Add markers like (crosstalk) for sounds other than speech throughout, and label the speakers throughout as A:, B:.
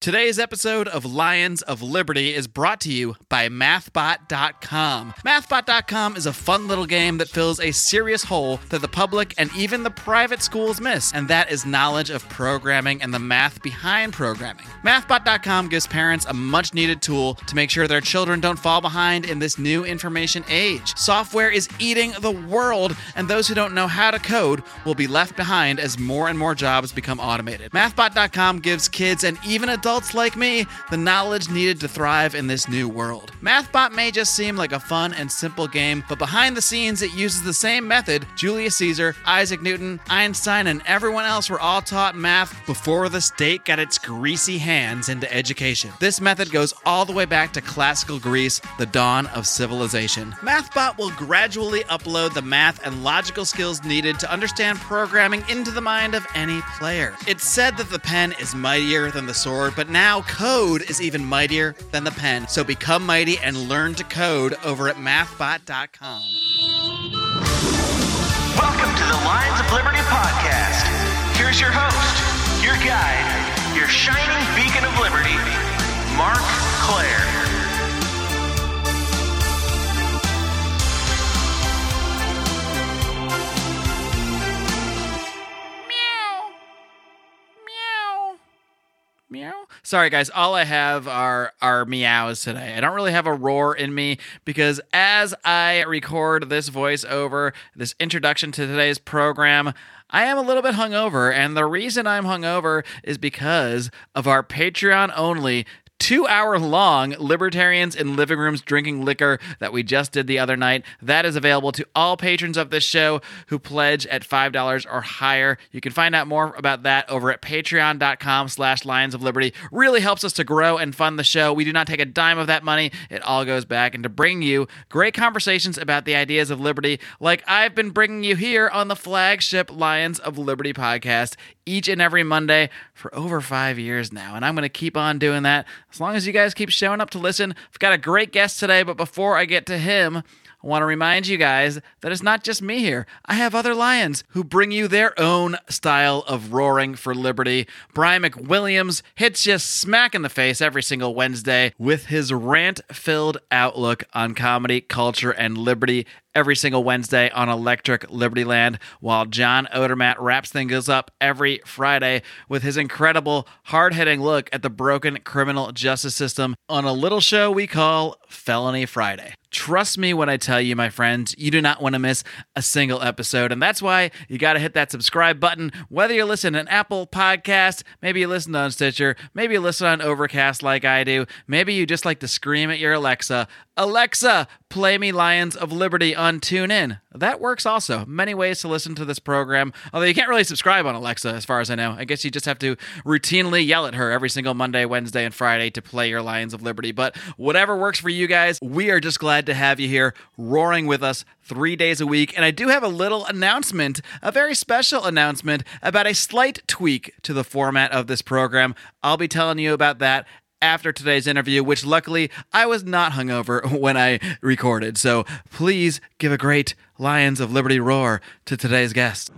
A: Today's episode of Lions of Liberty is brought to you by MathBot.com. MathBot.com is a fun little game that fills a serious hole that the public and even the private schools miss, and that is knowledge of programming and the math behind programming. MathBot.com gives parents a much needed tool to make sure their children don't fall behind in this new information age. Software is eating the world, and those who don't know how to code will be left behind as more and more jobs become automated. MathBot.com gives kids and even adults like me the knowledge needed to thrive in this new world. MathBot may just seem like a fun and simple game, but behind the scenes, it uses the same method Julius Caesar, Isaac Newton, Einstein, and everyone else were all taught math before the state got its greasy hands into education. This method goes all the way back to classical Greece, the dawn of civilization. MathBot will gradually upload the math and logical skills needed to understand programming into the mind of any player. It's said that the pen is mightier than the sword, but now code is even mightier than the pen. So become mighty and learn to code over at mathbot.com.
B: Welcome to the Lions of Liberty podcast. Here's your host, your guide, your shining beacon of liberty, Marc Clair.
A: Meow. Sorry, guys. All I have are are meows today. I don't really have a roar in me because as I record this voiceover, this introduction to today's program, I am a little bit hungover, and the reason I'm hungover is because of our Patreon only two hour long Libertarians in Living Rooms Drinking Liquor that we just did the other night. That is available to all patrons of this show who pledge at $5 or higher. You can find out more about that over at patreon.com slash Lions of Liberty. Really helps us to grow and fund the show. We do not take a dime of that money. It all goes back into bringing you great conversations about the ideas of liberty like I've been bringing you here on the flagship Lions of Liberty podcast each and every Monday for over five years now. And I'm going to keep on doing that as long as you guys keep showing up to listen. I've got a great guest today, but before I get to him, I want to remind you guys that it's not just me here. I have other lions who bring you their own style of roaring for liberty. Brian McWilliams hits you smack in the face every single Wednesday with his rant filled outlook on comedy, culture, and liberty every single Wednesday on Electric Liberty Land, while John Odermatt wraps things up every Friday with his incredible, hard hitting look at the broken criminal justice system on a little show we call Felony Friday. Trust me when I tell you, my friends, you do not want to miss a single episode. And that's why you got to hit that subscribe button. Whether you're listening to Apple podcast, maybe you listen on Stitcher, maybe you listen on Overcast like I do, maybe you just like to scream at your Alexa, Alexa, play me Lions of Liberty on TuneIn. That works also. Many ways to listen to this program. Although you can't really subscribe on Alexa, as far as I know. I guess you just have to routinely yell at her every single Monday, Wednesday, and Friday to play your Lions of Liberty. But whatever works for you guys, we are just glad to have you here roaring with us three days a week. And I do have a little announcement, a very special announcement about a slight tweak to the format of this program. I'll be telling you about that after today's interview, which luckily I was not hungover (laughs) when I recorded. So please give a great Lions of Liberty roar to today's guest.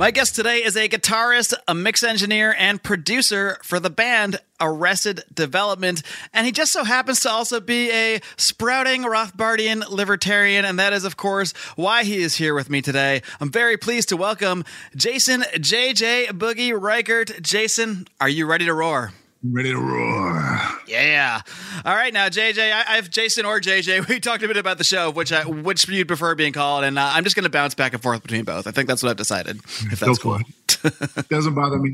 A: My guest today is a guitarist, a mix engineer, and producer for the band Arrested Development. And he just so happens to also be a sprouting Rothbardian libertarian. And that is, of course, why he is here with me today. I'm very pleased to welcome Jason JJ Boogie Reichert. Jason, are you ready to roar?
C: Ready to roar.
A: Yeah. All right, now JJ, I, I have Jason or JJ. (laughs) We talked a bit about the show, which I, which you'd prefer being called, and uh, I'm just going to bounce back and forth between both. I think that's what I've decided. If that's cool.
C: it. Doesn't bother me.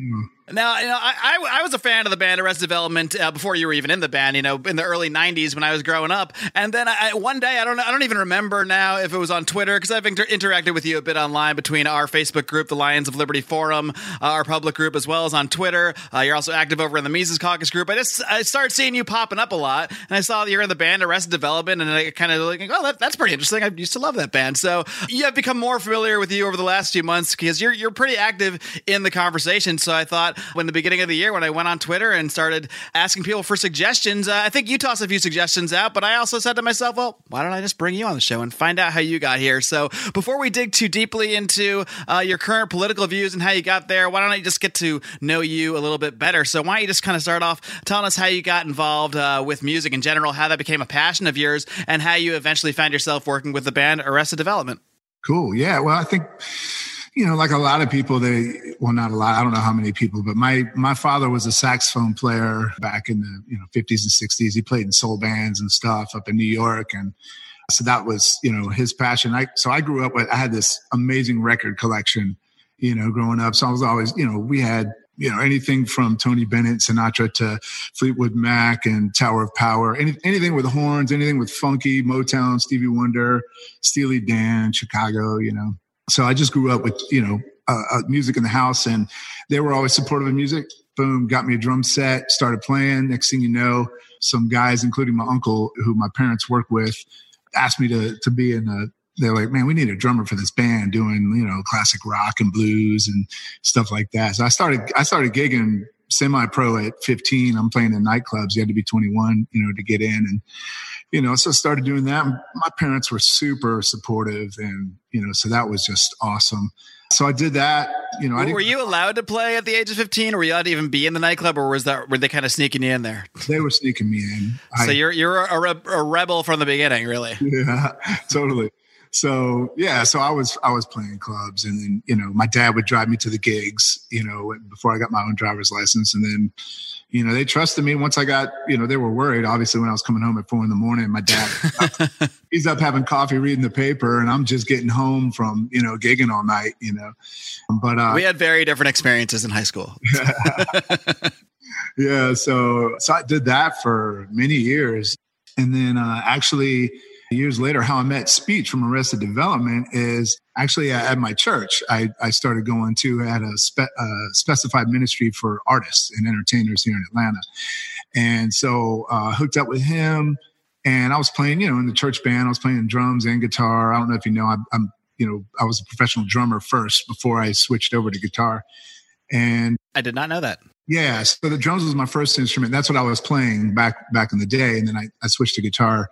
A: Now, you know, I, I, I was a fan of the band Arrested Development uh, before you were even in the band. You know, in the early '90s when I was growing up, and then I, one day I don't I don't even remember now if it was on Twitter because I've inter- interacted with you a bit online between our Facebook group, the Lions of Liberty Forum, uh, our public group, as well as on Twitter. Uh, you're also active over in the Mises Caucus group. I just I started seeing you popping up a lot, and I saw that you're in the band Arrested Development, and I kind of like, oh, that, that's pretty interesting. I used to love that band, so you have become more familiar with you over the last few months because you're you're pretty active in the conversation. So I thought when the beginning of the year when I went on Twitter and started asking people for suggestions, uh, I think you tossed a few suggestions out, but I also said to myself, well, why don't I just bring you on the show and find out how you got here? So before we dig too deeply into uh, your current political views and how you got there, why don't I just get to know you a little bit better? So why don't you just kind of start off telling us how you got involved uh, with music in general, how that became a passion of yours, and how you eventually found yourself working with the band Arrested Development.
C: Cool. Yeah. Well, I think you know, like a lot of people, they well, not a lot. I don't know how many people, but my my father was a saxophone player back in the you know 50s and 60s. He played in soul bands and stuff up in New York, and so that was you know his passion. I so I grew up with I had this amazing record collection, you know, growing up. So I was always you know we had you know anything from Tony Bennett, Sinatra to Fleetwood Mac and Tower of Power, any, anything with horns, anything with funky Motown, Stevie Wonder, Steely Dan, Chicago, you know. So I just grew up with you know uh, uh, music in the house, and they were always supportive of music. Boom, got me a drum set, started playing. Next thing you know, some guys, including my uncle, who my parents work with, asked me to to be in a they're like, man, we need a drummer for this band doing, you know, classic rock and blues and stuff like that. So I started, I started gigging semi-pro at 15. I'm playing in nightclubs. You had to be 21, you know, to get in. And, you know, so I started doing that. My parents were super supportive and, you know, so that was just awesome. So I did that. You know,
A: I were you allowed to play at the age of 15 or were you allowed to even be in the nightclub or was that, were they kind of sneaking you in there?
C: They were sneaking me in.
A: So I, you're, you're a, a rebel from the beginning, really. (laughs)
C: Yeah, totally so yeah so i was i was playing clubs and then you know my dad would drive me to the gigs you know before i got my own driver's license. And then you know they trusted me once i got you know they were worried obviously when i was coming home at four in the morning my dad (laughs) he's up having coffee reading the paper and i'm just getting home from you know gigging all night you know. But uh,
A: we had very different experiences in high school. (laughs)
C: Yeah so so i did that for many years. And then uh, actually Years later, how I met Speech from Arrested Development is actually at my church. I, I started going to at a spe- uh, specified ministry for artists and entertainers here in Atlanta. And so uh, hooked up with him and I was playing, you know, in the church band, I was playing drums and guitar. I don't know if you know, I, I'm, you know, I was a professional drummer first before I switched over to guitar. And
A: I did not know that.
C: Yeah, so the drums was my first instrument. That's what I was playing back back in the day, and then I, I switched to guitar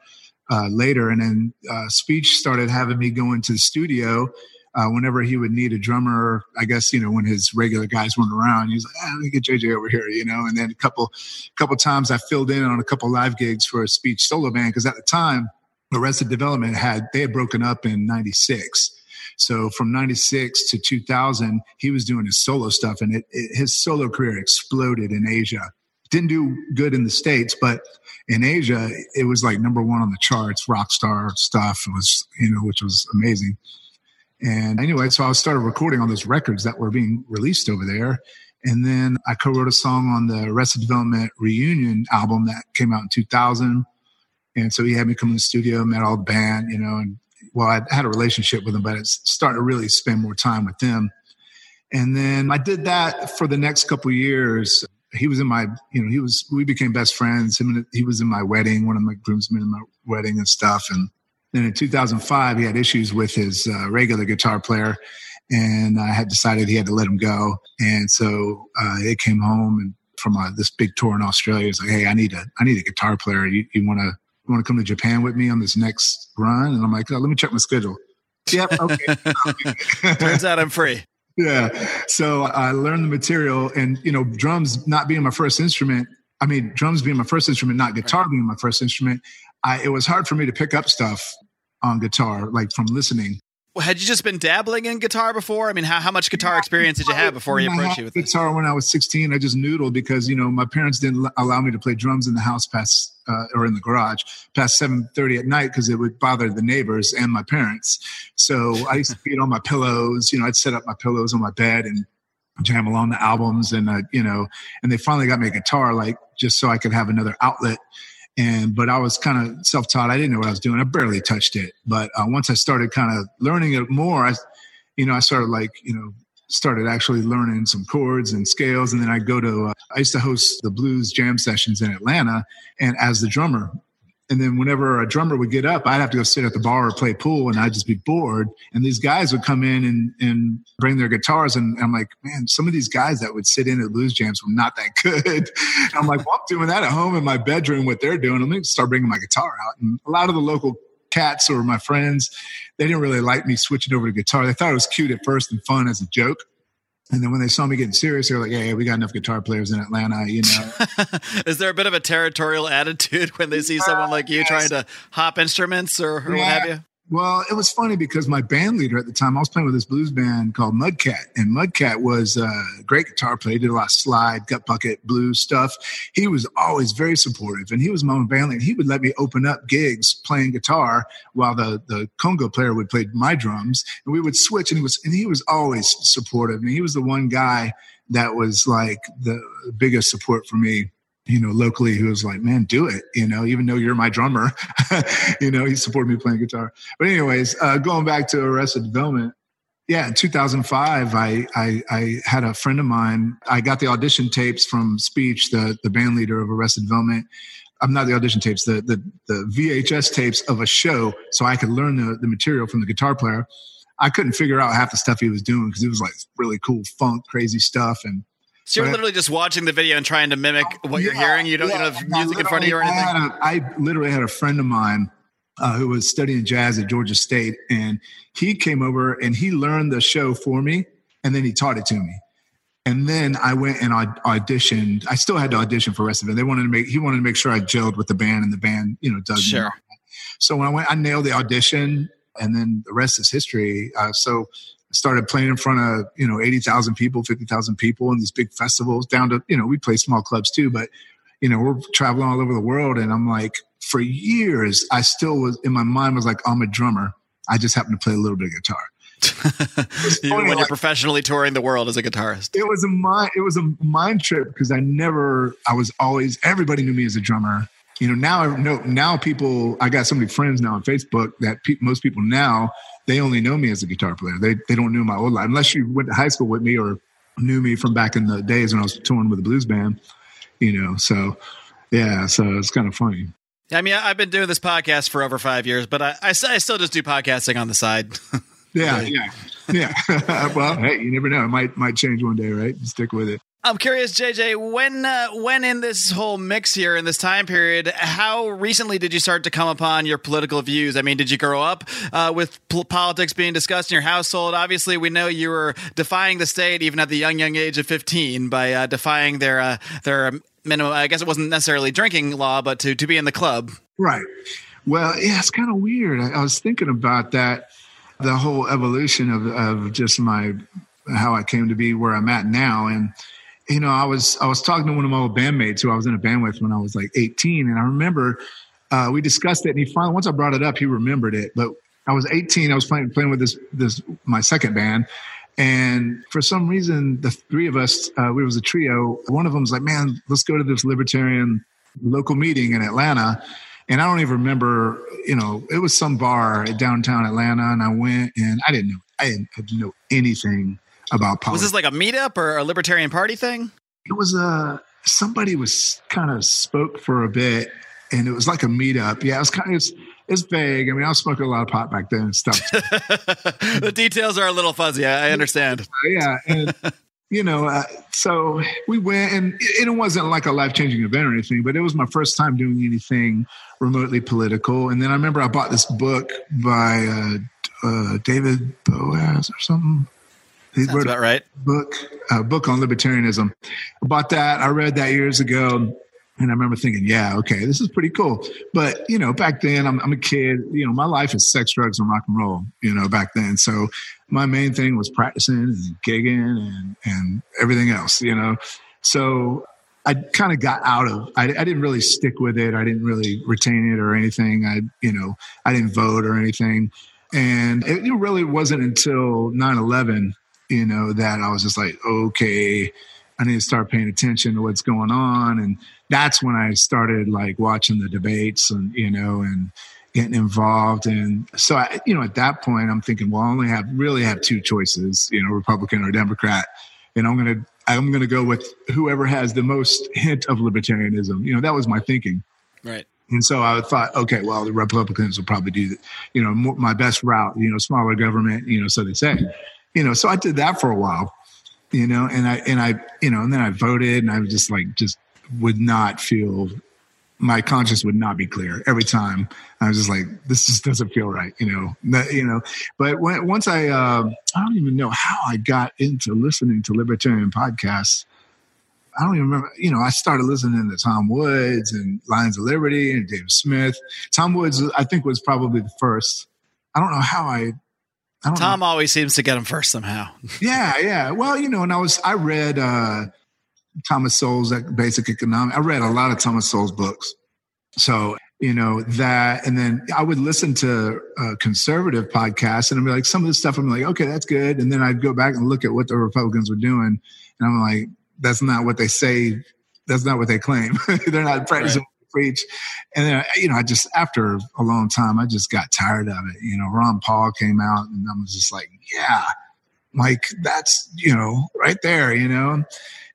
C: uh, later. And then uh, Speech started having me go into the studio uh, whenever he would need a drummer. I guess you know when his regular guys weren't around, he's like, ah, "Let me get JJ over here," you know. And then a couple, couple times I filled in on a couple live gigs for a Speech solo band because at the time, Arrested Development had they had broken up in '96. So from 96 to 2000, he was doing his solo stuff and it, it, his solo career exploded in Asia. Didn't do good in the States, but in Asia, it was like number one on the charts, rock star stuff. It was, you know, which was amazing. And anyway, so I started recording all those records that were being released over there. And then I co-wrote a song on the Arrested Development reunion album that came out in 2000. And so he had me come in the studio, met all the band, you know, and well, I had a relationship with them, but it's starting to really spend more time with them. And then I did that for the next couple years he was in my, you know, he was, we became best friends. Him and he was in my wedding, one of my groomsmen in my wedding and stuff. And then in 2005, he had issues with his uh, regular guitar player and I had decided he had to let him go. And so uh, it came home and from uh, this big tour in Australia. He's like, Hey, I need a, I need a guitar player. You, want to, you want to come to Japan with me on this next run? And I'm like, oh, let me check my schedule. Yep. Okay. (laughs)
A: Turns out I'm free
C: yeah. So I learned the material, and you know, drums not being my first instrument. I mean, drums being my first instrument, not guitar being my first instrument. I, it was hard for me to pick up stuff on guitar, like from listening.
A: Well, had you just been dabbling in guitar before? I mean, how, how much guitar experience did you have before you approached you with
C: guitar this? when I was 16? I just noodled because, you know, my parents didn't allow me to play drums in the house past uh, or in the garage past 7.30 at night because it would bother the neighbors and my parents. So I used to beat on my pillows. You know, I'd set up my pillows on my bed and jam along the albums and, uh, you know, and they finally got me a guitar, like just so I could have another outlet and but I was kind of self-taught. I didn't know what I was doing. I barely touched it. But uh, once I started kind of learning it more, I, you know, I started like you know started actually learning some chords and scales. And then I go to, uh, I used to host the blues jam sessions in Atlanta and as the drummer. And then whenever a drummer would get up, I'd have to go sit at the bar or play pool and I'd just be bored. And these guys would come in and, and bring their guitars. And I'm like, man, some of these guys that would sit in at blues jams were not that (laughs) good. And I'm like, well, I'm doing that at home in my bedroom, what they're doing. I'm going to start bringing my guitar out. And a lot of the local cats or my friends, they didn't really like me switching over to guitar. They thought it was cute at first and fun as a joke. And then when they saw me getting serious, they were like, "Yeah, yeah we got enough guitar players in Atlanta, you know." (laughs)
A: Is there a bit of a territorial attitude when they see someone like you yes. trying to hop instruments or, or yeah. what have you?
C: Well, it was funny because my band leader at the time, I was playing with this blues band called Mudcat, and Mudcat was uh, a great guitar player. He did a lot of slide, gut bucket, blues stuff. He was always very supportive, and he was my own band leader. He would let me open up gigs playing guitar while the the conga player would play my drums, and we would switch. And he was and he was always supportive. I mean, he was the one guy that was like the biggest support for me you know, locally who was like, man, do it, you know, even though you're my drummer, (laughs) you know, he supported me playing guitar. But anyways, uh, going back to Arrested Development, yeah, in 2005, I, I, I had a friend of mine. I got the audition tapes from Speech, the the band leader of Arrested Development. I'm not the audition tapes, the the, the VHS tapes of a show, so I could learn the, the material from the guitar player. I couldn't figure out half the stuff he was doing because it was like really cool funk, crazy stuff, and
A: so you're literally just watching the video and trying to mimic what yeah, you're hearing. You don't, yeah, have music in front of you or anything.
C: A, I literally had a friend of mine uh, who was studying jazz at Georgia State, and he came over and he learned the show for me, and then he taught it to me. And then I went and I auditioned. I still had to audition for the rest of it. They wanted to make he wanted to make sure I gelled with the band, and the band, you know, does
A: sure.
C: So when I went, I nailed the audition, and then the rest is history. Uh, so started playing in front of you know 80,000 people 50,000 people in these big festivals down to you know we play small clubs too but you know we're traveling all over the world and I'm like for years I still was in my mind was like I'm a drummer. I just happen to play a little bit of guitar. (laughs)
A: Even when like, you're professionally touring the world as a guitarist.
C: It was a mind it was a mind trip because I never I was always everybody knew me as a drummer you know now I know now people I got so many friends now on Facebook that pe- most people now they only know me as a guitar player. They they don't know my old life unless you went to high school with me or knew me from back in the days when I was touring with the blues band. You know, so yeah, so it's kind of funny.
A: I mean, I've been doing this podcast for over five years, but I, I, I still just do podcasting on the side. (laughs)
C: yeah, yeah, yeah. (laughs) well, hey, you never know; it might might change one day, right? Stick with it.
A: I'm curious, JJ, when uh, when in this whole mix here in this time period, how recently did you start to come upon your political views? I mean, did you grow up uh, with politics being discussed in your household? Obviously, we know you were defying the state even at the young young age of 15 by uh, defying their uh, their minimum. I guess it wasn't necessarily drinking law, but to to be in the club.
C: Right. Well, yeah, it's kind of weird. I, I was thinking about that, the whole evolution of of just my how I came to be where I'm at now, and you know, I was I was talking to one of my old bandmates who I was in a band with when I was like 18, and I remember uh, we discussed it, and he finally once I brought it up, he remembered it. But I was 18, I was playing playing with this this my second band, and for some reason, the three of us, uh, we was a trio. One of them was like, "Man, let's go to this libertarian local meeting in Atlanta." And I don't even remember, you know, it was some bar at downtown Atlanta, and I went, and I didn't know, I didn't, I didn't know anything about.
A: Was this like a meetup or a libertarian party thing?
C: It was a uh, somebody was kind of spoke for a bit, and it was like a meetup. Yeah, it was kind of it's, it's vague. I mean, I was smoking a lot of pot back then and stuff. (laughs)
A: the details are a little fuzzy. I understand. (laughs)
C: Yeah, and you know, uh, so we went, and it, it wasn't like a life changing event or anything, but it was my first time doing anything remotely political. And then I remember I bought this book by uh, uh, David Boaz or something.
A: He Sounds wrote about right.
C: book, a book on libertarianism. About that, I read that years ago. And I remember thinking, yeah, okay, this is pretty cool. But, you know, back then I'm, I'm a kid, you know, my life is sex, drugs, and rock and roll, you know, back then. So my main thing was practicing and gigging and, and everything else, you know. So I kind of got out of, I, I didn't really stick with it. I didn't really retain it or anything. I, you know, I didn't vote or anything. And it, it really wasn't until 9 11 you know, that I was just like, okay, I need to start paying attention to what's going on. And that's when I started like watching the debates and, you know, and, getting involved. And so, I, you know, at that point, I'm thinking, well, I only have really have two choices, you know, Republican or Democrat. And I'm going to, I'm going to go with whoever has the most hint of libertarianism. You know, that was my thinking.
A: Right.
C: And so I thought, okay, well, the Republicans will probably do, you know, my best route, you know, smaller government, you know, so they say, you know, so I did that for a while, you know, and I, and I, you know, and then I voted and I was just like, just would not feel my conscience would not be clear every time. I was just like, this just doesn't feel right, you know. That, you know, but when, once I, uh, I don't even know how I got into listening to libertarian podcasts. I don't even remember. You know, I started listening to Tom Woods and Lions of Liberty and David Smith. Tom Woods, I think, was probably the first. I don't know how I.
A: Tom
C: know.
A: always seems to get him first somehow. (laughs)
C: Yeah, yeah. Well, you know, and I was I read uh Thomas Sowell's Basic Economics. I read a lot of Thomas Sowell's books. So, you know, that, and then I would listen to uh, conservative podcasts and I'd be like, some of the stuff I'm like, okay, that's good. And then I'd go back and look at what the Republicans were doing. And I'm like, that's not what they say. That's not what they claim. (laughs) They're not practicing
A: Right.
C: what they preach. And then, you know, I just, after a long time, I just got tired of it. You know, Ron Paul came out and I was just like, yeah, like that's, you know, right there, you know.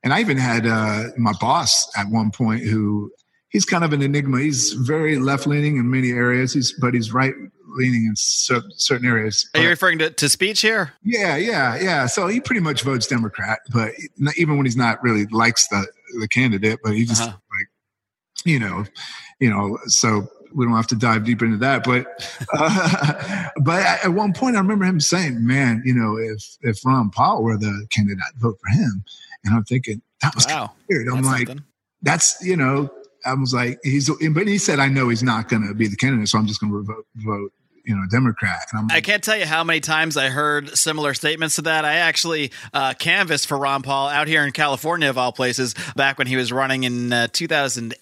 C: And I even had uh, my boss at one point who he's kind of an enigma. He's very left leaning in many areas, he's, but he's right leaning in certain areas.
A: Are you referring to, to Speech here?
C: yeah, yeah, yeah. So he pretty much votes Democrat, but not- even when he's not really likes the the candidate, but he just
A: Uh-huh.
C: like, you know, you know. So we don't have to dive deep into that, but uh, (laughs) but at one point I remember him saying, "Man, you know, if if Ron Paul were the candidate, I'd vote for him." And I'm thinking that was kind
A: Wow.
C: of weird. I'm
A: That's
C: like,
A: something.
C: that's you know, I was like, he's, but he said, I know he's not going to be the candidate, so I'm just going to vote vote, you know, Democrat. And I'm
A: I can't tell you how many times I heard similar statements to that. I actually uh, canvassed for Ron Paul out here in California, of all places, back when he was running in uh, 2008.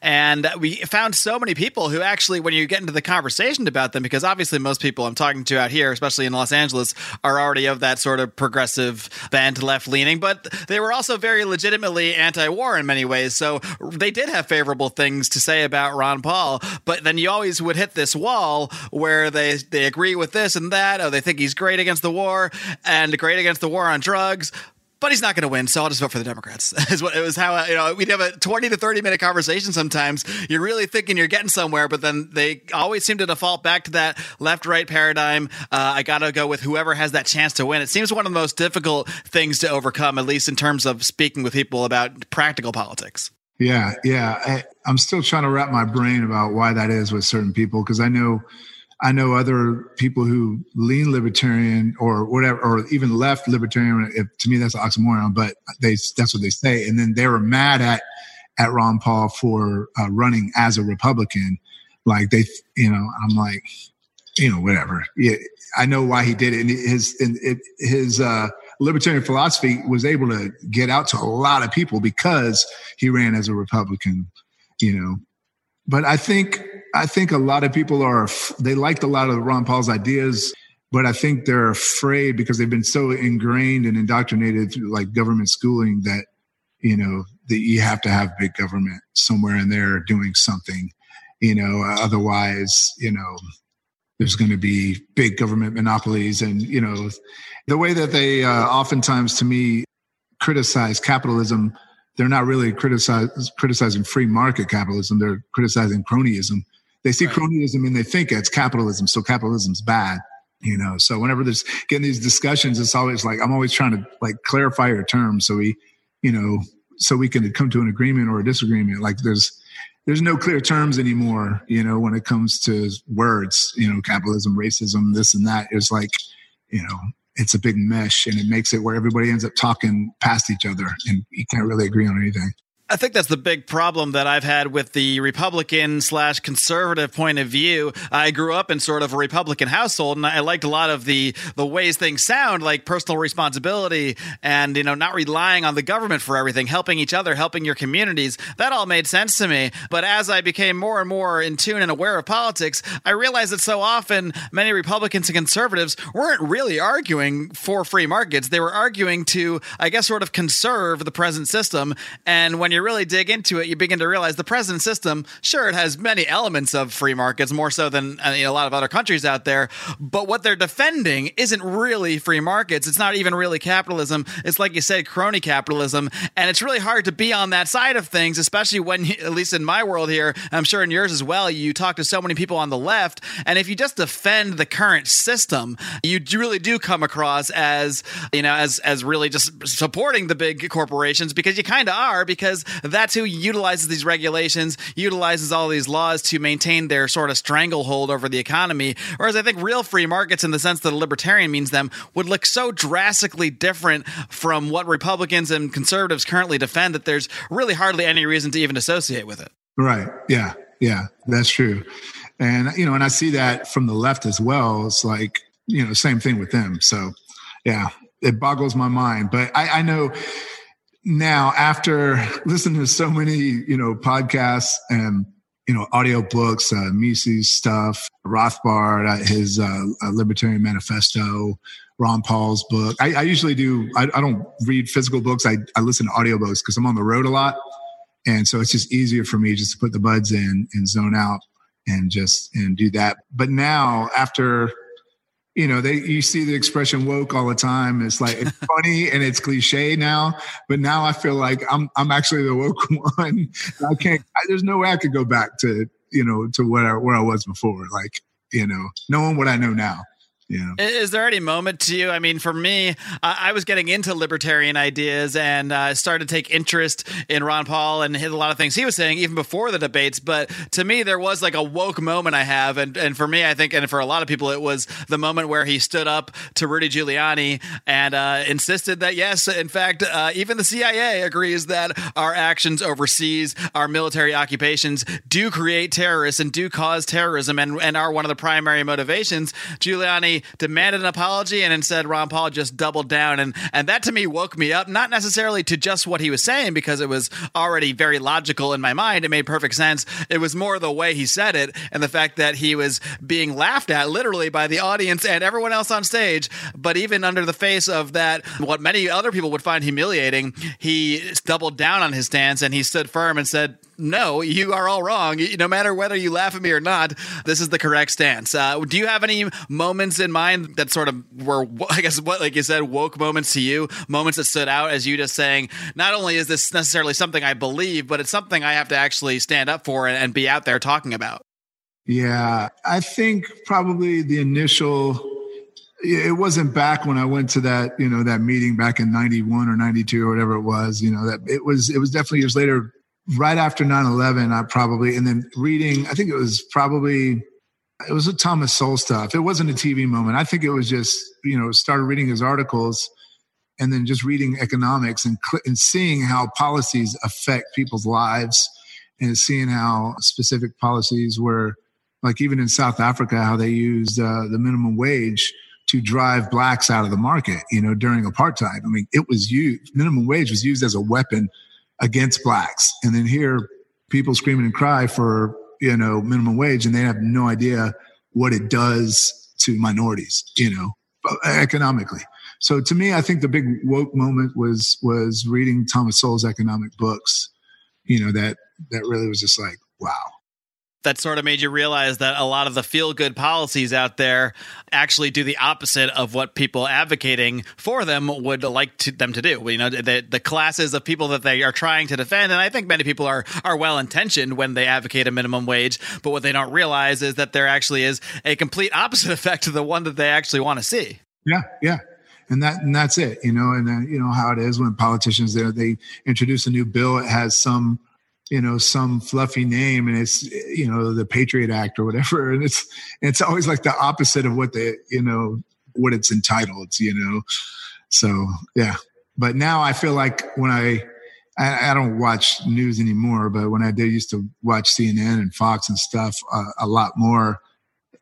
A: And we found so many people who actually, when you get into the conversation about them, because obviously most people I'm talking to out here, especially in Los Angeles, are already of that sort of progressive band left leaning, but they were also very legitimately anti war in many ways. So they did have favorable things to say about Ron Paul, but then you always would hit this wall where they, they agree with this and that. Oh, they think he's great against the war and great against the war on drugs. But he's not going to win, so I'll just vote for the Democrats. (laughs) Is what it was. How you know we'd have a twenty to thirty minute conversation. Sometimes you're really thinking you're getting somewhere, but then they always seem to default back to that left right paradigm. Uh, I got to go with whoever has that chance to win. It seems one of the most difficult things to overcome, at least in terms of speaking with people about practical politics.
C: Yeah, yeah. I, I'm still trying to wrap my brain about why that is with certain people because I know, I know other people who lean libertarian or whatever, or even left libertarian. If, to me, that's an oxymoron, but they that's what they say. And then they were mad at at Ron Paul for uh, running as a Republican. Like they, you know, I'm like, you know, whatever. Yeah, I know why he did it. And his and it, his uh, libertarian philosophy was able to get out to a lot of people because he ran as a Republican. You know, but I think I think a lot of people are they liked a lot of Ron Paul's ideas, but I think they're afraid because they've been so ingrained and indoctrinated through like government schooling that you know that you have to have big government somewhere in there doing something. You know, otherwise, you know, there's going to be big government monopolies, and you know, the way that they uh, oftentimes to me criticize capitalism they're not really criticizing free market capitalism. They're criticizing cronyism. They see
A: Right.
C: cronyism and they think it's capitalism. So capitalism's bad, you know? So whenever there's getting these discussions, it's always like, I'm always trying to like clarify your terms. So we, you know, so we can come to an agreement or a disagreement. Like there's, there's no clear terms anymore, you know, when it comes to words, you know, capitalism, racism, this and that. It's like, you know, it's a big mesh and it makes it where everybody ends up talking past each other and you can't really agree on anything.
A: I think that's the big problem that I've had with the Republican slash conservative point of view. I grew up in sort of a Republican household, and I liked a lot of the the ways things sound, like personal responsibility and you know not relying on the government for everything, helping each other, helping your communities. That all made sense to me. But as I became more and more in tune and aware of politics, I realized that so often many Republicans and conservatives weren't really arguing for free markets. They were arguing to, I guess, sort of conserve the present system. And when you're you really dig into it, you begin to realize the present system, sure, it has many elements of free markets, more so than uh, a lot of other countries out there. But what they're defending isn't really free markets. It's not even really capitalism. It's like you said, crony capitalism. And it's really hard to be on that side of things, especially when, at least in my world here, I'm sure in yours as well, you talk to so many people on the left. And if you just defend the current system, you really do come across as, you know, as, as really just supporting the big corporations because you kind of are, because that's who utilizes these regulations, utilizes all these laws to maintain their sort of stranglehold over the economy. Whereas I think real free markets, in the sense that a libertarian means them, would look so drastically different from what Republicans and conservatives currently defend that there's really hardly any reason to even associate with it.
C: Right. Yeah. Yeah. That's true. And, you know, and I see that from the left as well. It's like, you know, same thing with them. So, yeah, it boggles my mind. But I, I know now after listening to so many, you know, podcasts and, you know, audio books, uh, Mises stuff, Rothbard, uh, his uh, Libertarian Manifesto, Ron Paul's book. I, I usually do, I, I, don't read physical books. I, I listen to audiobooks because I'm on the road a lot. And so it's just easier for me just to put the buds in and zone out and just and do that. But now after you know, they you see the expression woke all the time. It's like it's (laughs) funny and it's cliche now, but now I feel like I'm I'm actually the woke (laughs) one. I can't. I, there's no way I could go back to you know to where I, where I was before. Like you know, knowing what I know now. Yeah.
A: Is there any moment to you? I mean, for me, I was getting into libertarian ideas and uh, started to take interest in Ron Paul and a lot of things he was saying even before the debates. But to me, there was like a woke moment I have, and and for me, I think, and for a lot of people, it was the moment where he stood up to Rudy Giuliani and uh, insisted that yes, in fact, uh, even the CIA agrees that our actions overseas, our military occupations, do create terrorists and do cause terrorism, and and are one of the primary motivations. Giuliani demanded an apology, and instead Ron Paul just doubled down, and and that to me woke me up, not necessarily to just what he was saying because it was already very logical in my mind. It made perfect sense. It was more the way he said it and the fact that he was being laughed at literally by the audience and everyone else on stage. But even under the face of that, what many other people would find humiliating, he doubled down on his stance and he stood firm and said, no, you are all wrong. No matter whether you laugh at me or not, this is the correct stance. Uh, do you have any moments in mind that sort of were, (laughs) I guess, what, like you said, woke moments to you, moments that stood out as you just saying, not only is this necessarily something I believe, but it's something I have to actually stand up for and, and be out there talking about?
C: Yeah, I think probably the initial it wasn't back when I went to that, you know, that meeting back in 91 or 92 or whatever it was, you know, that it was, it was definitely years later right after 9-11 i probably and then reading i think it was probably it was a thomas sowell stuff. It wasn't a tv moment. I think it was just you know started reading his articles and then just reading economics and, and seeing how policies affect people's lives and seeing how specific policies were like even in south africa how they used uh, the minimum wage to drive blacks out of the market you know during apartheid. I mean it was used minimum wage was used as a weapon against blacks. And then here, people screaming and cry for, you know, minimum wage and they have no idea what it does to minorities, you know, uh, economically. So to me, I think the big woke moment was, was reading Thomas Sowell's economic books, you know, that, that really was just like, wow,
A: that sort of made you realize that a lot of the feel good policies out there actually do the opposite of what people advocating for them would like to, them to do. You know, the, the classes of people that they are trying to defend, and I think many people are are well intentioned when they advocate a minimum wage, but what they don't realize is that there actually is a complete opposite (laughs) effect to the one that they actually want to see.
C: Yeah, yeah and that and that's it you know and then you know how it is when politicians there they introduce a new bill it has some you know some fluffy name and it's you know the patriot act or whatever. And it's it's always like the opposite of what the you know what it's entitled you know? So yeah. But now i feel like when i i, I don't watch news anymore but when i did used to watch cnn and fox and stuff uh, a lot more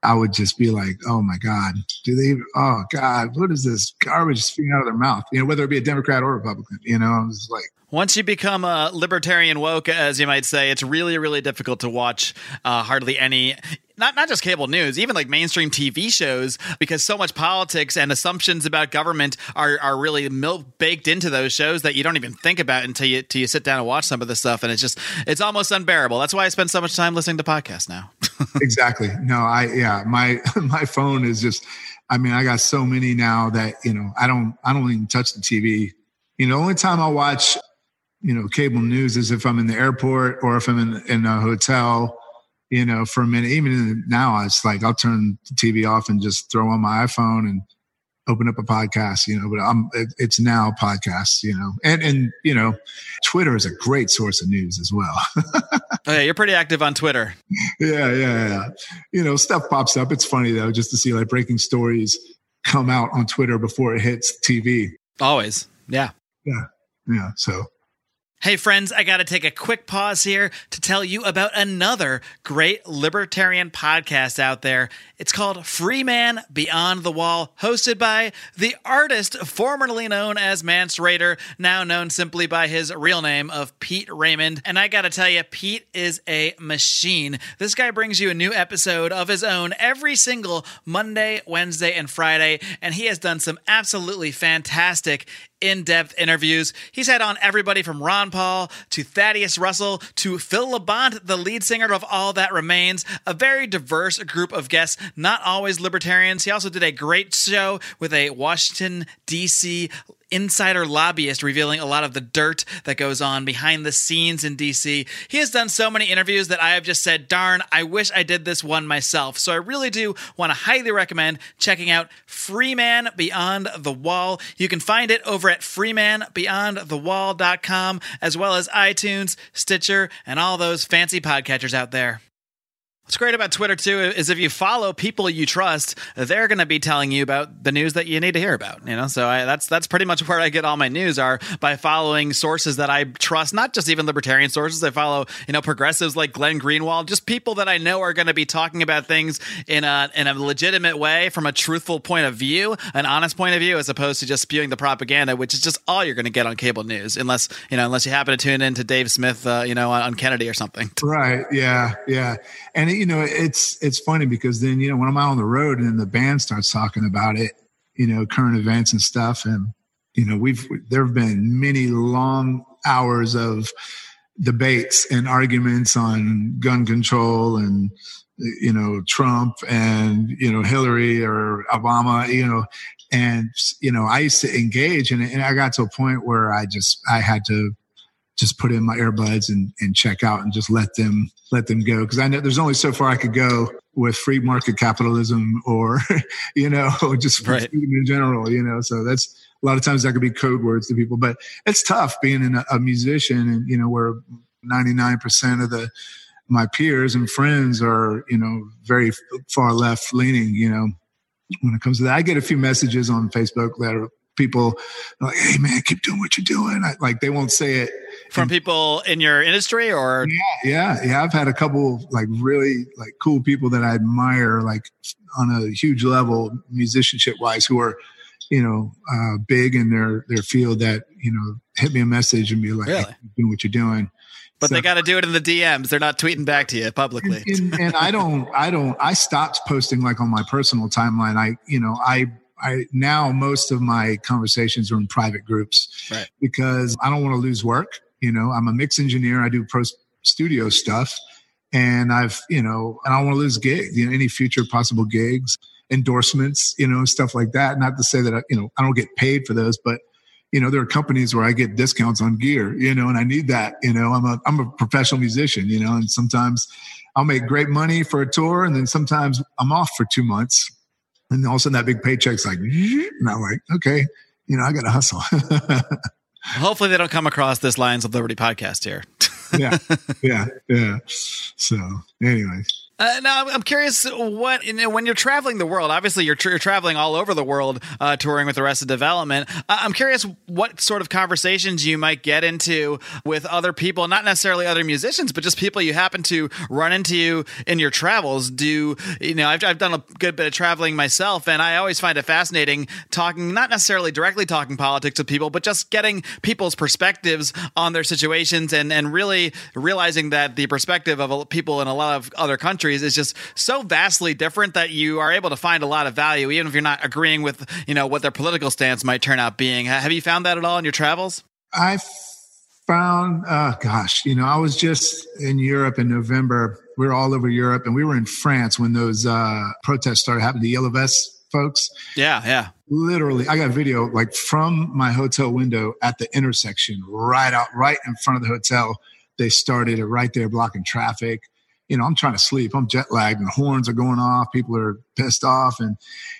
C: I would just be like, oh my God, do they, oh God, what is this garbage spewing out of their mouth? You know, whether it be a Democrat or Republican, you know, I was like,
A: once you become a libertarian woke, as you might say, it's really, really difficult to watch uh, hardly any not not just cable news, even like mainstream TV shows, because so much politics and assumptions about government are are really milk baked into those shows that you don't even think about until you until you sit down and watch some of this stuff, and it's just it's almost unbearable. That's why I spend so much time listening to podcasts now. (laughs) (laughs)
C: exactly. No, I yeah, my (laughs) my phone is just. I mean, I got so many now that you know I don't I don't even touch the TV. You know, the only time I watch you know cable news is if I'm in the airport or if I'm in in a hotel. You know, for a minute. Even now, it's like I'll turn the TV off and just throw on my iPhone and open up a podcast. You know, but I'm it, it's now podcasts. You know, and and you know, Twitter is a great source of news as well. (laughs)
A: oh, yeah, you're pretty active on Twitter.
C: Yeah, yeah, yeah. You know, stuff pops up. It's funny though, just to see like breaking stories come out on Twitter before it hits TV.
A: Always, yeah,
C: yeah, yeah. So
A: Hey, friends, I got to take a quick pause here to tell you about another great libertarian podcast out there. It's called Free Man Beyond the Wall, hosted by the artist formerly known as Mance Rayder, now known simply by his real name of Pete Raymond. And I got to tell you, Pete is a machine. This guy brings you a new episode of his own every single Monday, Wednesday, and Friday, and he has done some absolutely fantastic in depth interviews. He's had on everybody from Ron Paul to Thaddeus Russell to Phil Labonte, the lead singer of All That Remains. A very diverse group of guests, not always libertarians. He also did a great show with a Washington, D.C insider lobbyist revealing a lot of the dirt that goes on behind the scenes in DC. He has done so many interviews that I have just said, darn, I wish I did this one myself. So I really do want to highly recommend checking out Free Man Beyond the Wall. You can find it over at freemanbeyondthewall.com as well as iTunes, Stitcher, and all those fancy podcatchers out there. What's great about Twitter too is if you follow people you trust, they're going to be telling you about the news that you need to hear about. You know, so I, that's that's pretty much (laughs) where I get all my news are by following sources that I trust, not just even libertarian sources. I follow you know progressives like Glenn Greenwald, just people that I know are going to be talking about things in a in a legitimate way, from a truthful point of view, an honest point of view, as opposed to just spewing the propaganda, which is just all you're going to get on cable news, unless you know unless you happen to tune in to Dave Smith, uh, you know, on, on Kennedy or something.
C: Right. Yeah. Yeah. And you know, it's it's funny because then you know when I'm out on the road and the band starts talking about it, you know, current events and stuff, and you know, we've there have been many long hours of debates and arguments on gun control and you know Trump and you know Hillary or Obama, you know, and you know I used to engage, and, and I got to a point where I just I had to just put in my earbuds and, and check out and just let them let them go. Because I know there's only so far I could go with free market capitalism or (laughs) you know (laughs) just right. in general you know? So that's a lot of times that could be code words to people but it's tough being a, a musician and you know where 99% of the my peers and friends are you know very far left leaning you know? When it comes to that i get a few messages on facebook that are people like hey man keep doing what you're doing. I, like they won't say it
A: from people in your industry or
C: yeah yeah yeah i've had a couple like really like cool people that i admire like on a huge level musicianship wise who are you know uh, big in their their field that you know hit me a message and be like really? hey, doing what you're doing
A: but so, they got to do it in the DMs. They're not tweeting back to you publicly.
C: And, and, and I don't, I don't, I stopped posting like on my personal timeline. I, you know, I I now most of my conversations are in private groups right. because I don't want to lose work. You know, I'm a mix engineer. I do pro studio stuff, and I've you know, and I want to lose gigs. You know, any future possible gigs, endorsements, you know, stuff like that. Not to say that I, you know I don't get paid for those, but you know, there are companies where I get discounts on gear. You know, and I need that. You know, I'm a I'm a professional musician. You know, and sometimes I'll make great money for a tour, and then sometimes I'm off for two months and all of a sudden that big paycheck's like, (laughs) and I'm like, okay, you know, I got to hustle. (laughs)
A: Hopefully they don't come across this Lions of Liberty podcast here.
C: yeah, (laughs) yeah, yeah. So, anyway.
A: Uh, now, I'm curious what you know, when you're traveling the world. Obviously, you're, you're traveling all over the world, uh, touring with the Arrested Development. Uh, I'm curious what sort of conversations you might get into with other people, not necessarily other musicians, but just people you happen to run into in your travels. Do you know? I've, I've done a good bit of traveling myself, and I always find it fascinating talking, not necessarily directly talking politics with people, but just getting people's perspectives on their situations, and and really realizing that the perspective of people in a lot of other countries is just so vastly different that you are able to find a lot of value, even if you're not agreeing with you know what their political stance might turn out being. Have you found that at all in your travels?
C: I found, uh, gosh, you know, I was just in Europe in November. We were all over Europe, and we were in France when those uh, protests started happening. The yellow vest folks.
A: Yeah, yeah.
C: Literally, I got video like from my hotel window at the intersection, right out, right in front of the hotel. They started it right there, blocking traffic you know, I'm trying to sleep. I'm jet lagged and the horns are going off. People are pissed off. And,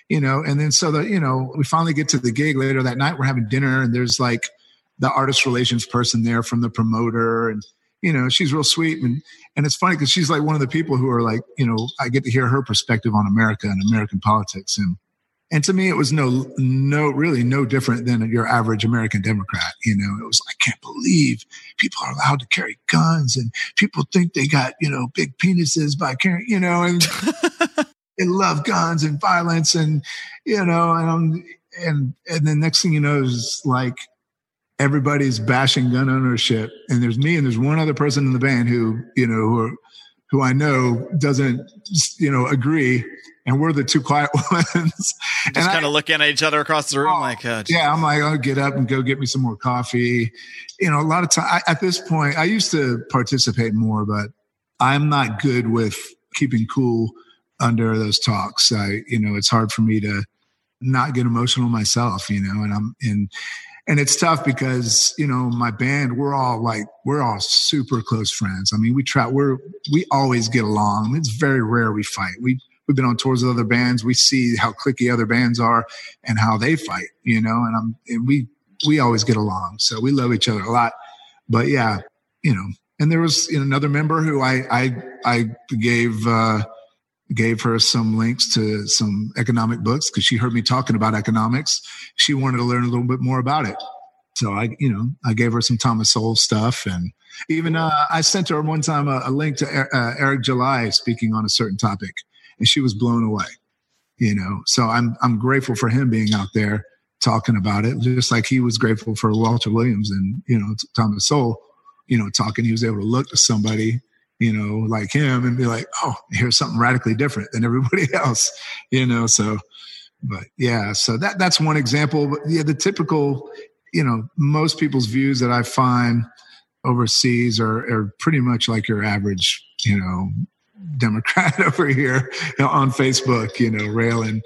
C: you know, and then so the, you know, we finally get to the gig later that night. We're having dinner and there's like the artist relations person there from the promoter. And, you know, she's real sweet. And, and it's funny because she's like one of the people who are like, you know, I get to hear her perspective on America and American politics. And, and to me, it was no, no, really no different than your average American Democrat. You know, it was, I can't believe people are allowed to carry guns and people think they got, you know, big penises by carrying, you know, and (laughs) they love guns and violence and, you know, and, um, and, and the next thing you know is like everybody's bashing gun ownership. And there's me and there's one other person in the band who, you know, who, are, who I know doesn't, you know, agree and we're the two quiet (laughs) ones.
A: Just kind of looking at each other across the room, oh, like,
C: yeah, I'm like, I'll get up and go get me some more coffee. You know, a lot of time at this point, I used to participate more, but I'm not good with keeping cool under those talks. I, you know, it's hard for me to not get emotional myself, you know, and I'm in, and it's tough because you know my band we're all like we're all super close friends i mean we try we're we always get along it's very rare we fight we we've been on tours with other bands. We see how cliquey other bands are and how they fight, you know, and I'm, and we, we always get along. So we love each other a lot. But yeah, you know, and there was you know, another member who I, I, I gave, uh, gave her some links to some economic books because she heard me talking about economics. She wanted to learn a little bit more about it. So I, you know, I gave her some Thomas Sowell stuff, and even uh, I sent her one time a, a link to uh, Eric July speaking on a certain topic, and she was blown away. You know, so I'm I'm grateful for him being out there talking about it, just like he was grateful for Walter Williams and you know Thomas Sowell, you know, talking. He was able to look to somebody, you know, like him and be like, oh, here's something radically different than everybody (laughs) else, you know. So, but yeah, so that that's one example. But yeah, the typical, you know, most people's views that I find overseas are, are pretty much like your average, you know, Democrat (laughs) over here you know, on Facebook, you know, railing,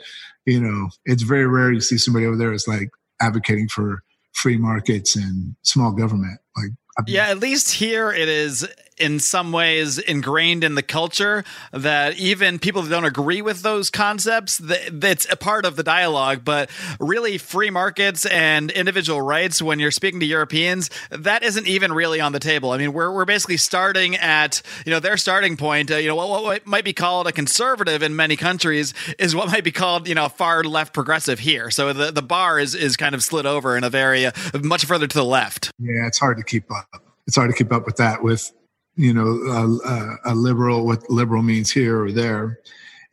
C: you know, it's very rare you see somebody over there is like advocating for free markets and small government. Like,
A: yeah, at least here it is in some ways ingrained in the culture that even people that don't agree with those concepts that, that's a part of the dialogue but really free markets and individual rights when you're speaking to europeans that isn't even really on the table. I mean we're, we're basically starting at you know their starting point uh, you know what, what might be called a conservative in many countries is what might be called you know far left progressive here. So the, the bar is is kind of slid over in a very uh, much further to the left.
C: Yeah it's hard to keep up. It's hard to keep up with that with you know, a, a, liberal, what liberal means here or there.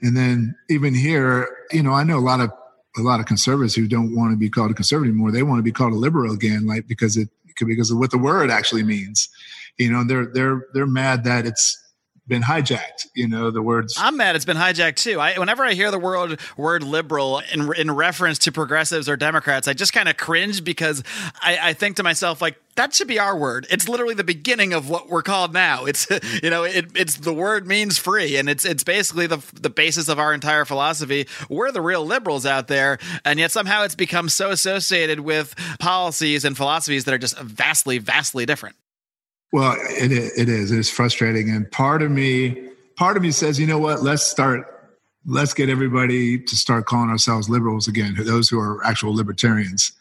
C: And then even here, you know, I know a lot of a lot of conservatives who don't want to be called a conservative anymore. They want to be called a liberal again, like because it because of what the word actually means. You know, they're they're they're mad that it's been hijacked. You know, the words.
A: I'm mad it's been hijacked too. I, whenever I hear the word word liberal in in reference to progressives or Democrats, I just kind of cringe because I, I think to myself like that should be our word. It's literally the beginning of what we're called now. It's (laughs) you know it, it's the word means free, and it's it's basically the the basis of our entire philosophy. We're the real liberals out there, and yet somehow it's become so associated with policies and philosophies that are just vastly vastly different.
C: Well, it it is. It's frustrating, and part of me, part of me says, you know what? Let's start. Let's get everybody to start calling ourselves liberals again. Those who are actual libertarians.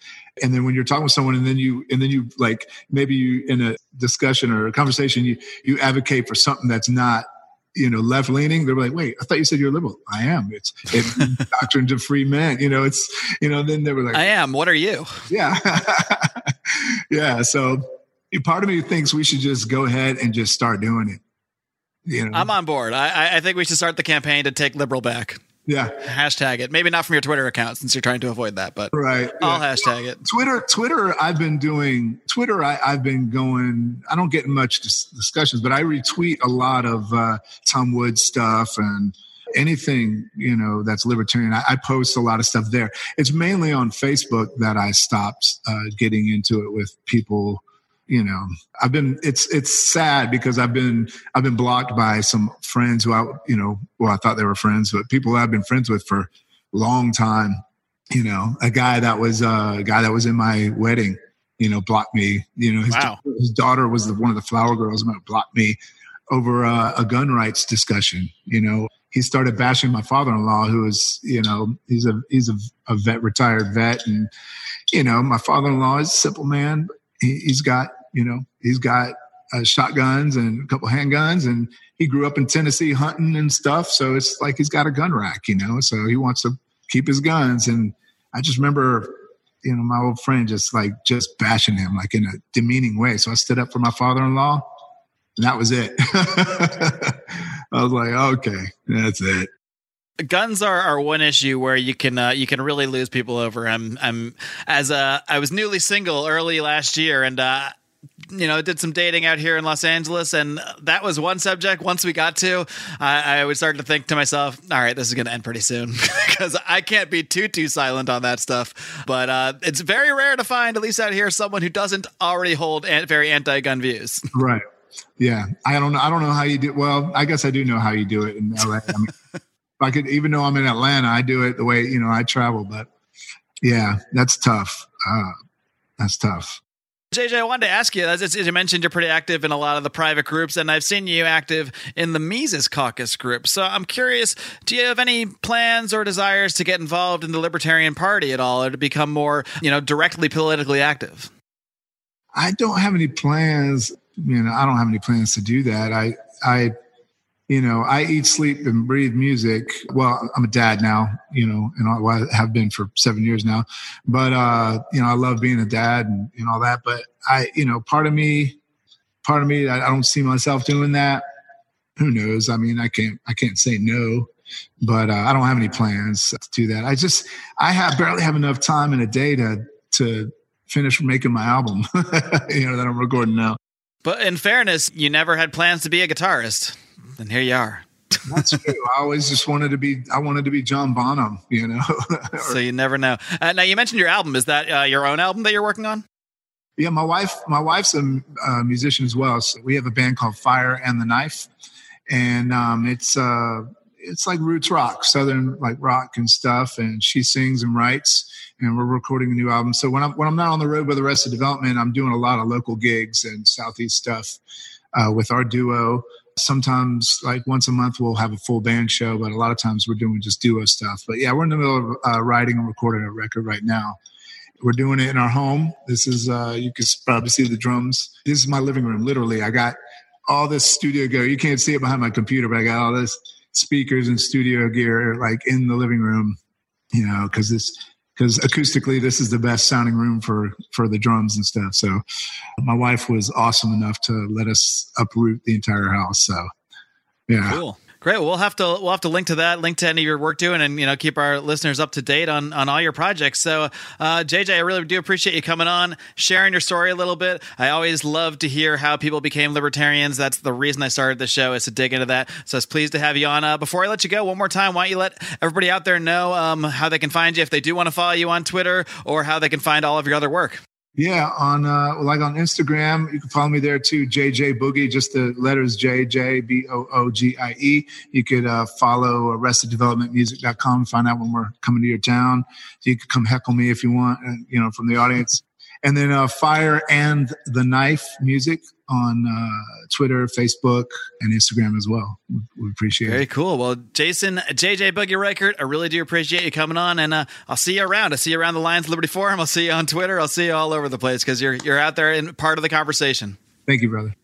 C: And then when you're talking with someone, and then you, and then you like maybe you in a discussion or a conversation, you you advocate for something that's not you know, left leaning, they're like, wait, I thought you said you're liberal. I am. It's, it's (laughs) doctrine to free men. You know, it's, you know, then they were like,
A: I am. What are you?
C: Yeah. (laughs) yeah. So part of me thinks we should just go ahead and just start doing it.
A: You know? I'm on board. I, I think we should start the campaign to take liberal back.
C: Yeah.
A: Hashtag it. Maybe not from your Twitter account since you're trying to avoid that, but
C: right.
A: I'll yeah. hashtag it.
C: Twitter, Twitter, I've been doing Twitter. I, have been going, I don't get much dis- discussions, but I retweet a lot of uh, Tom Woods stuff and anything, you know, that's libertarian. I, I, post a lot of stuff there. It's mainly on Facebook that I stopped uh, getting into it with people you know i've been it's it's sad because i've been i've been blocked by some friends who i you know well i thought they were friends but people i've been friends with for a long time you know a guy that was uh, a guy that was in my wedding you know blocked me you know his,
A: wow.
C: his daughter was the, one of the flower girls that blocked me over uh, a gun rights discussion you know he started bashing my father-in-law who is you know he's a he's a, a vet retired vet and you know my father-in-law is a simple man he, has got you know he's got uh, shotguns and a couple handguns and he grew up in tennessee hunting and stuff so it's like he's got a gun rack you know so he wants to keep his guns. And i just remember you know my old friend just like just bashing him like in a demeaning way. So i stood up for my father-in-law and that was it. (laughs) I was like okay that's it
A: guns are, are one issue where you can uh, you can really lose people over. I'm I'm as a I was newly single early last year and uh, you know did some dating out here in Los Angeles and that was one subject. Once we got to, I, I would start to think to myself, all right, this is going to end pretty soon (laughs) because I can't be too too silent on that stuff. But uh, it's very rare to find, at least out here, someone who doesn't already hold very anti-gun views.
C: Right. Yeah, I don't know. I don't know how you do. Well, I guess I do know how you do it in LA. I mean, I could, even though I'm in Atlanta, I do it the way, you know, I travel, but yeah, that's tough. Uh, that's tough.
A: JJ, I wanted to ask you, as you mentioned, you're pretty active in a lot of the private groups, and I've seen you active in the Mises Caucus group. So I'm curious, do you have any plans or desires to get involved in the Libertarian Party at all, or to become more, you know, directly politically active?
C: I don't have any plans. You know, I don't have any plans to do that. I, I you know, I eat, sleep, and breathe music. Well, I'm a dad now, you know, and I have been for seven years now. But uh, you know, I love being a dad and, and all that. But I, you know, part of me, part of me, I, I don't see myself doing that. Who knows? I mean, I can't, I can't say no, but uh, I don't have any plans to do that. I just, I have barely have enough time in a day to to finish making my album, (laughs) you know, that I'm recording now.
A: But in fairness, you never had plans to be a guitarist and here you are. (laughs)
C: That's true. I always just wanted to be. I wanted to be John Bonham. You know. (laughs)
A: so you never know. Uh, now you mentioned your album. Is that uh, your own album that you're working on?
C: Yeah, my wife. My wife's a uh, musician as well. So we have a band called Fire and the Knife, and um, it's uh, it's like roots rock, southern like rock and stuff. And she sings and writes, and we're recording a new album. So when I'm when I'm not on the road with Arrested Development, I'm doing a lot of local gigs and southeast stuff uh, with our duo sometimes like once a month we'll have a full band show but a lot of times we're doing just duo stuff. But yeah we're in the middle of uh, writing and recording a record right now. We're doing it in our home. This is uh, you can probably see the drums. This is my living room literally. I got all this studio gear. You can't see it behind my computer but i got all this speakers and studio gear like in the living room you know because this because acoustically this is the best sounding room for for the drums and stuff. So my wife was awesome enough to let us uproot the entire house. So yeah.
A: Cool Great. We'll have to we'll have to link to that, link to any of your work doing, and you know keep our listeners up to date on on all your projects. So, uh, JJ, I really do appreciate you coming on, sharing your story a little bit. I always love to hear how people became libertarians. That's the reason I started the show is to dig into that. So, I was pleased to have you on. Uh, before I let you go, one more time, why don't you let everybody out there know um, how they can find you if they do want to follow you on Twitter, or how they can find all of your other work.
C: Yeah, on uh, like on Instagram, you can follow me there too. JJ Boogie, just the letters J J B O O G I E. You could uh, follow arresteddevelopmentmusic.com, find out when we're coming to your town. You could come heckle me if you want, uh, you know, from the audience. And then uh, Fire and the Knife Music on uh, Twitter, Facebook, and Instagram as well. We, we appreciate
A: Very
C: it.
A: Very cool. Well, Jason, JJ Boogie Reichert, I really do appreciate you coming on, and uh, I'll see you around. I'll see you around the Lions Liberty Forum. I'll see you on Twitter. I'll see you all over the place because you're you're out there and part of the conversation.
C: Thank you, brother.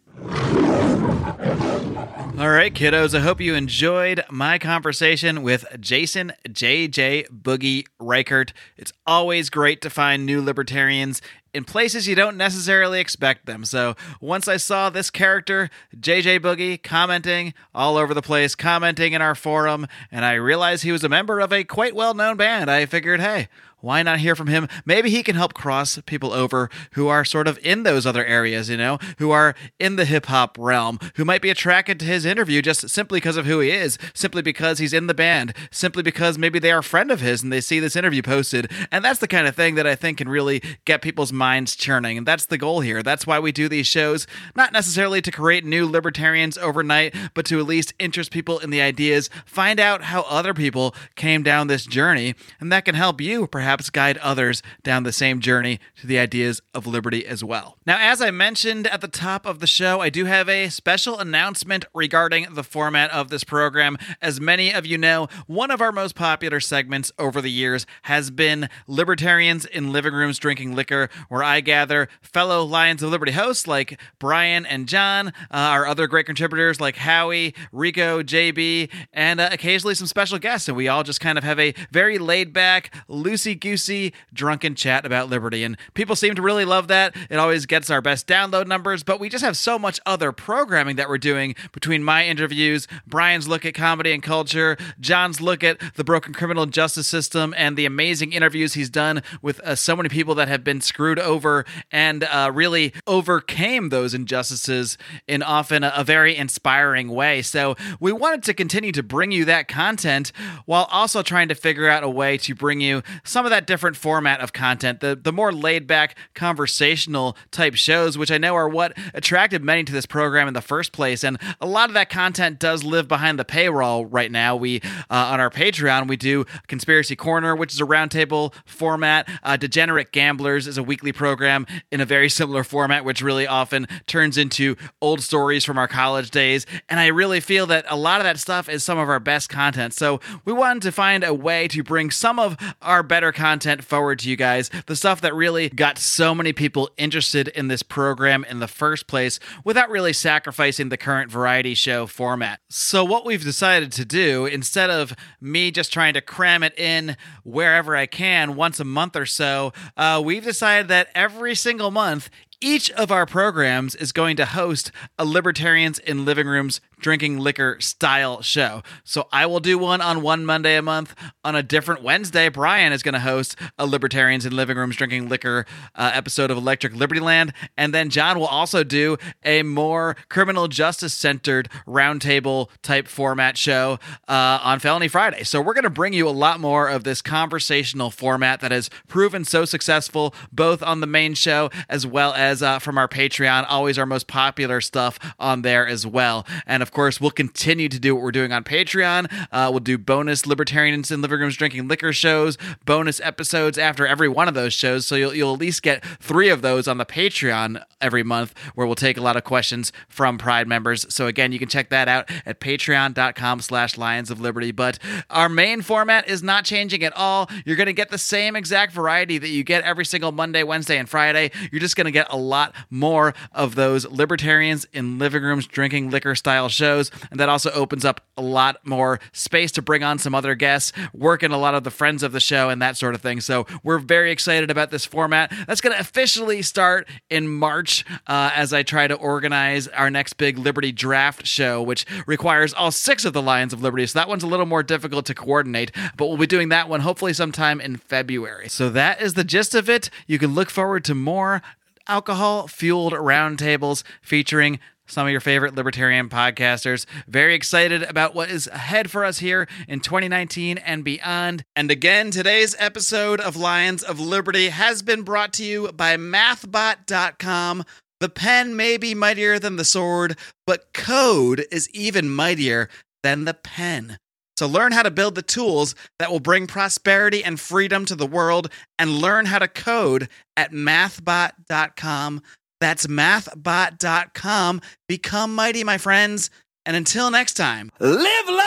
A: All right, kiddos, I hope you enjoyed my conversation with Jason JJ Boogie Reichert. It's always great to find new libertarians in places you don't necessarily expect them. So once I saw this character, JJ Boogie, commenting all over the place, commenting in our forum, and I realized he was a member of a quite well known band, I figured, hey, why not hear from him? Maybe he can help cross people over who are sort of in those other areas, you know, who are in the hip hop realm, who might be attracted to his interview just simply because of who he is, simply because he's in the band, simply because maybe they are a friend of his and they see this interview posted. And that's the kind of thing that I think can really get people's minds churning. And that's the goal here. That's why we do these shows, not necessarily to create new libertarians overnight, but to at least interest people in the ideas, find out how other people came down this journey, and that can help you perhaps guide others down the same journey to the ideas of liberty as well. Now, as I mentioned at the top of the show, I do have a special announcement regarding the format of this program. As many of you know, one of our most popular segments over the years has been Libertarians in Living Rooms Drinking Liquor, where I gather fellow Lions of Liberty hosts like Brian and John, uh, our other great contributors like Howie, Rico, JB, and uh, occasionally some special guests. And we all just kind of have a very laid back, loosey goosey, drunken chat about liberty. And people seem to really love that. It always gets our best download numbers, but we just have so much other programming that we're doing between my interviews, Brian's look at comedy and culture, John's look at the broken criminal justice system, and the amazing interviews he's done with uh, so many people that have been screwed over and uh, really overcame those injustices in often a, a very inspiring way. So we wanted to continue to bring you that content while also trying to figure out a way to bring you some of that different format of content, the the more laid back conversational type shows, which I know are what attracted many to this program in the first place. And a lot of that content does live behind the paywall right now. We uh, on our Patreon we do Conspiracy Corner, which is a roundtable format. Uh, Degenerate Gamblers is a weekly program in a very similar format, which really often turns into old stories from our college days. And I really feel that a lot of that stuff is some of our best content. So we wanted to find a way to bring some of our better content forward to you guys. The stuff that really got so many people interested in this program in the first place without really sacrificing the current variety show format. So, what we've decided to do, instead of me just trying to cram it in wherever I can once a month or so, uh, we've decided that every single month, each of our programs is going to host a Libertarians in Living Rooms drinking liquor style show. So I will do one on one Monday a month. On a different Wednesday, Brian is going to host a Libertarians in Living Rooms drinking liquor uh, episode of Electric Liberty Land. And then John will also do a more criminal justice centered roundtable type format show uh, on Felony Friday. So we're going to bring you a lot more of this conversational format that has proven so successful both on the main show as well as uh, from our Patreon. Always our most popular stuff on there as well. And of of course, we'll continue to do what we're doing on Patreon. Uh, we'll do bonus Libertarians in Living Rooms Drinking Liquor shows, bonus episodes after every one of those shows. So you'll, you'll at least get three of those on the Patreon every month, where we'll take a lot of questions from Pride members. So again, you can check that out at patreon.com slash Lions of Liberty. But our main format is not changing at all. You're going to get the same exact variety that you get every single Monday, Wednesday, and Friday. You're just going to get a lot more of those Libertarians in Living Rooms Drinking Liquor style shows shows. And that also opens up a lot more space to bring on some other guests, work in a lot of the friends of the show, and that sort of thing. So we're very excited about this format. That's going to officially start in March uh, as I try to organize our next big Liberty draft show, which requires all six of the Lions of Liberty. So that one's a little more difficult to coordinate, but we'll be doing that one hopefully sometime in February. So that is the gist of it. You can look forward to more alcohol fueled roundtables featuring some of your favorite libertarian podcasters. Very excited about what is ahead for us here in 2019 and beyond. And again, today's episode of Lions of Liberty has been brought to you by mathbot.com. The pen may be mightier than the sword, but code is even mightier than the pen. So learn how to build the tools that will bring prosperity and freedom to the world and learn how to code at mathbot.com. That's mathbot.com. Become mighty, my friends. And until next time, live long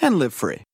A: and live free.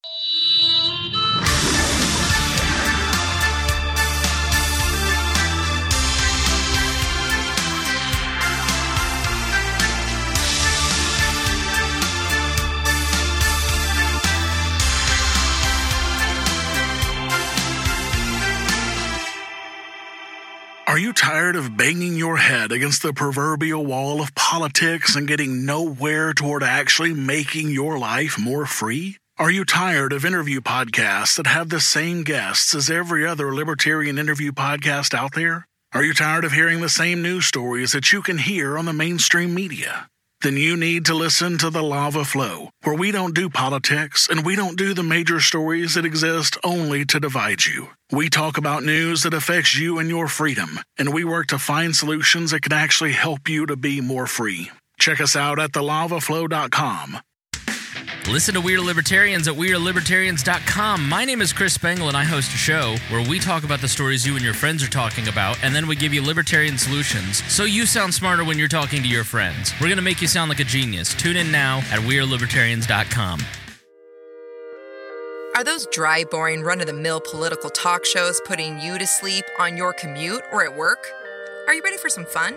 D: Tired of banging your head against the proverbial wall of politics and getting nowhere toward actually making your life more free? Are you tired of interview podcasts that have the same guests as every other libertarian interview podcast out there? Are you tired of hearing the same news stories that you can hear on the mainstream media? Then you need to listen to The Lava Flow, where we don't do politics and we don't do the major stories that exist only to divide you. We talk about news that affects you and your freedom, and we work to find solutions that can actually help you to be more free. Check us out at thelavaflow.com.
E: Listen to Weird Libertarians at WeirdLibertarians.com. My name is Chris Spangle, and I host a show where we talk about the stories you and your friends are talking about, and then we give you libertarian solutions so you sound smarter when you're talking to your friends. We're going to make you sound like a genius. Tune in now at WeirdLibertarians.com.
F: Are those dry, boring, run of the mill political talk shows putting you to sleep on your commute or at work? Are you ready for some fun?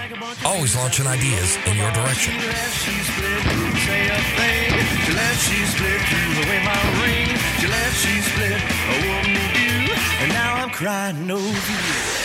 G: Always launching ideas in your direction.
H: Crying over you.